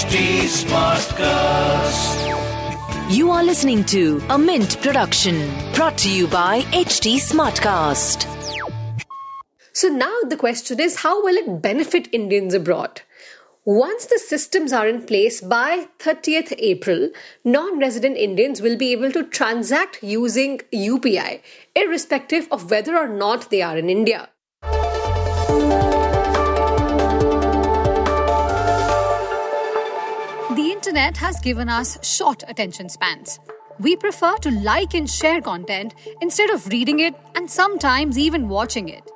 HT Smartcast. You are listening to a Mint production brought to you by HT Smartcast. So now the question is how will it benefit Indians abroad? Once the systems are in place by 30th April, non resident Indians will be able to transact using UPI, irrespective of whether or not they are in India. Internet has given us short attention spans. We prefer to like and share content instead of reading it and sometimes even watching it.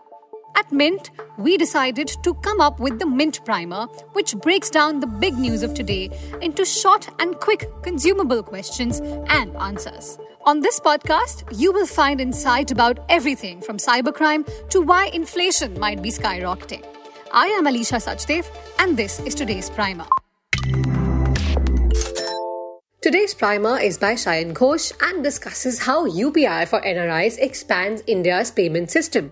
At Mint, we decided to come up with the Mint Primer, which breaks down the big news of today into short and quick consumable questions and answers. On this podcast, you will find insight about everything from cybercrime to why inflation might be skyrocketing. I am Alisha Sachdev, and this is today's Primer. Today's primer is by Shayan Ghosh and discusses how UPI for NRIs expands India's payment system.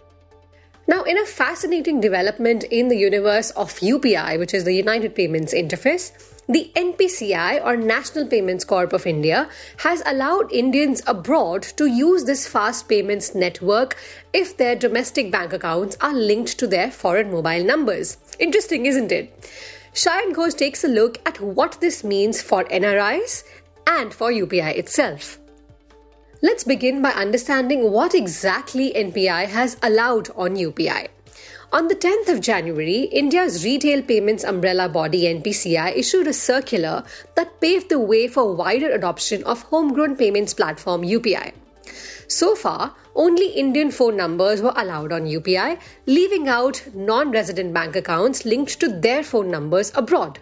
Now, in a fascinating development in the universe of UPI, which is the United Payments Interface, the NPCI or National Payments Corp of India has allowed Indians abroad to use this fast payments network if their domestic bank accounts are linked to their foreign mobile numbers. Interesting, isn't it? Shayan Ghosh takes a look at what this means for NRIs and for UPI itself. Let's begin by understanding what exactly NPI has allowed on UPI. On the 10th of January, India's retail payments umbrella body NPCI issued a circular that paved the way for wider adoption of homegrown payments platform UPI. So far, only Indian phone numbers were allowed on UPI, leaving out non resident bank accounts linked to their phone numbers abroad.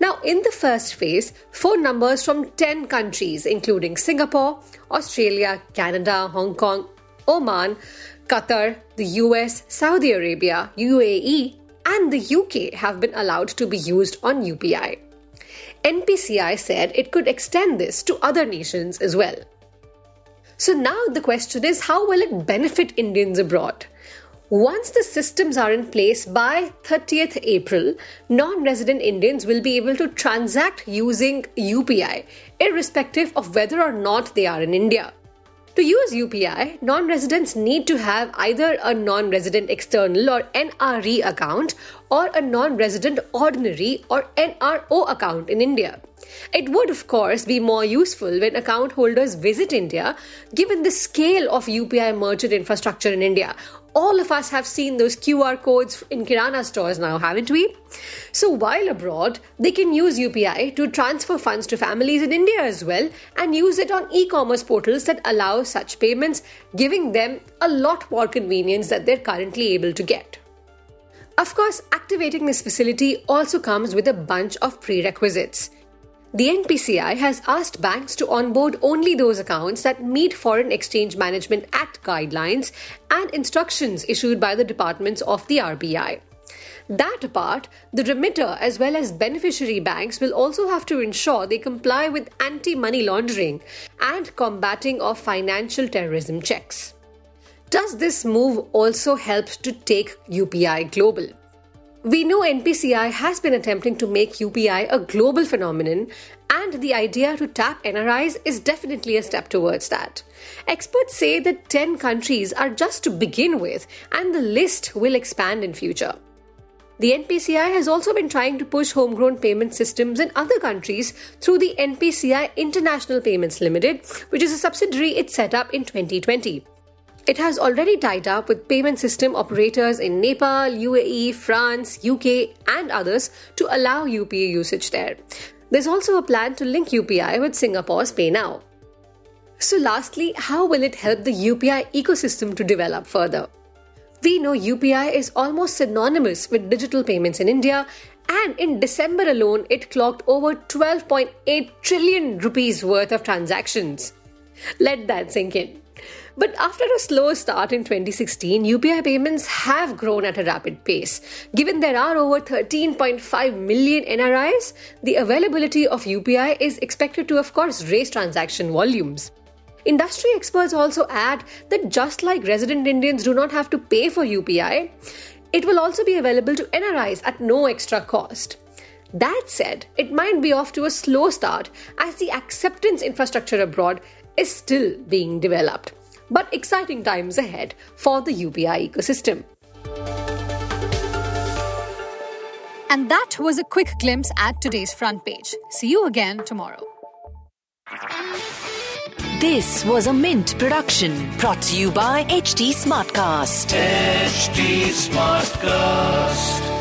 Now, in the first phase, phone numbers from 10 countries, including Singapore, Australia, Canada, Hong Kong, Oman, Qatar, the US, Saudi Arabia, UAE, and the UK have been allowed to be used on UPI. NPCI said it could extend this to other nations as well. So now the question is how will it benefit Indians abroad? Once the systems are in place by 30th April, non resident Indians will be able to transact using UPI, irrespective of whether or not they are in India. To use UPI, non residents need to have either a non resident external or NRE account or a non resident ordinary or NRO account in India. It would, of course, be more useful when account holders visit India, given the scale of UPI merchant infrastructure in India, all of us have seen those QR codes in Kirana stores now, haven't we? So while abroad, they can use UPI to transfer funds to families in India as well and use it on e commerce portals that allow such payments, giving them a lot more convenience that they're currently able to get. Of course, activating this facility also comes with a bunch of prerequisites. The NPCI has asked banks to onboard only those accounts that meet Foreign Exchange Management Act guidelines and instructions issued by the departments of the RBI. That apart, the remitter as well as beneficiary banks will also have to ensure they comply with anti money laundering and combating of financial terrorism checks. Does this move also help to take UPI global? We know NPCI has been attempting to make UPI a global phenomenon, and the idea to tap NRIs is definitely a step towards that. Experts say that 10 countries are just to begin with, and the list will expand in future. The NPCI has also been trying to push homegrown payment systems in other countries through the NPCI International Payments Limited, which is a subsidiary it set up in 2020. It has already tied up with payment system operators in Nepal, UAE, France, UK, and others to allow UPI usage there. There's also a plan to link UPI with Singapore's PayNow. So, lastly, how will it help the UPI ecosystem to develop further? We know UPI is almost synonymous with digital payments in India, and in December alone, it clocked over 12.8 trillion rupees worth of transactions. Let that sink in. But after a slow start in 2016, UPI payments have grown at a rapid pace. Given there are over 13.5 million NRIs, the availability of UPI is expected to, of course, raise transaction volumes. Industry experts also add that just like resident Indians do not have to pay for UPI, it will also be available to NRIs at no extra cost. That said, it might be off to a slow start as the acceptance infrastructure abroad is still being developed. But exciting times ahead for the UPI ecosystem. And that was a quick glimpse at today's front page. See you again tomorrow. This was a Mint production brought to you by HT Smartcast. HT Smartcast.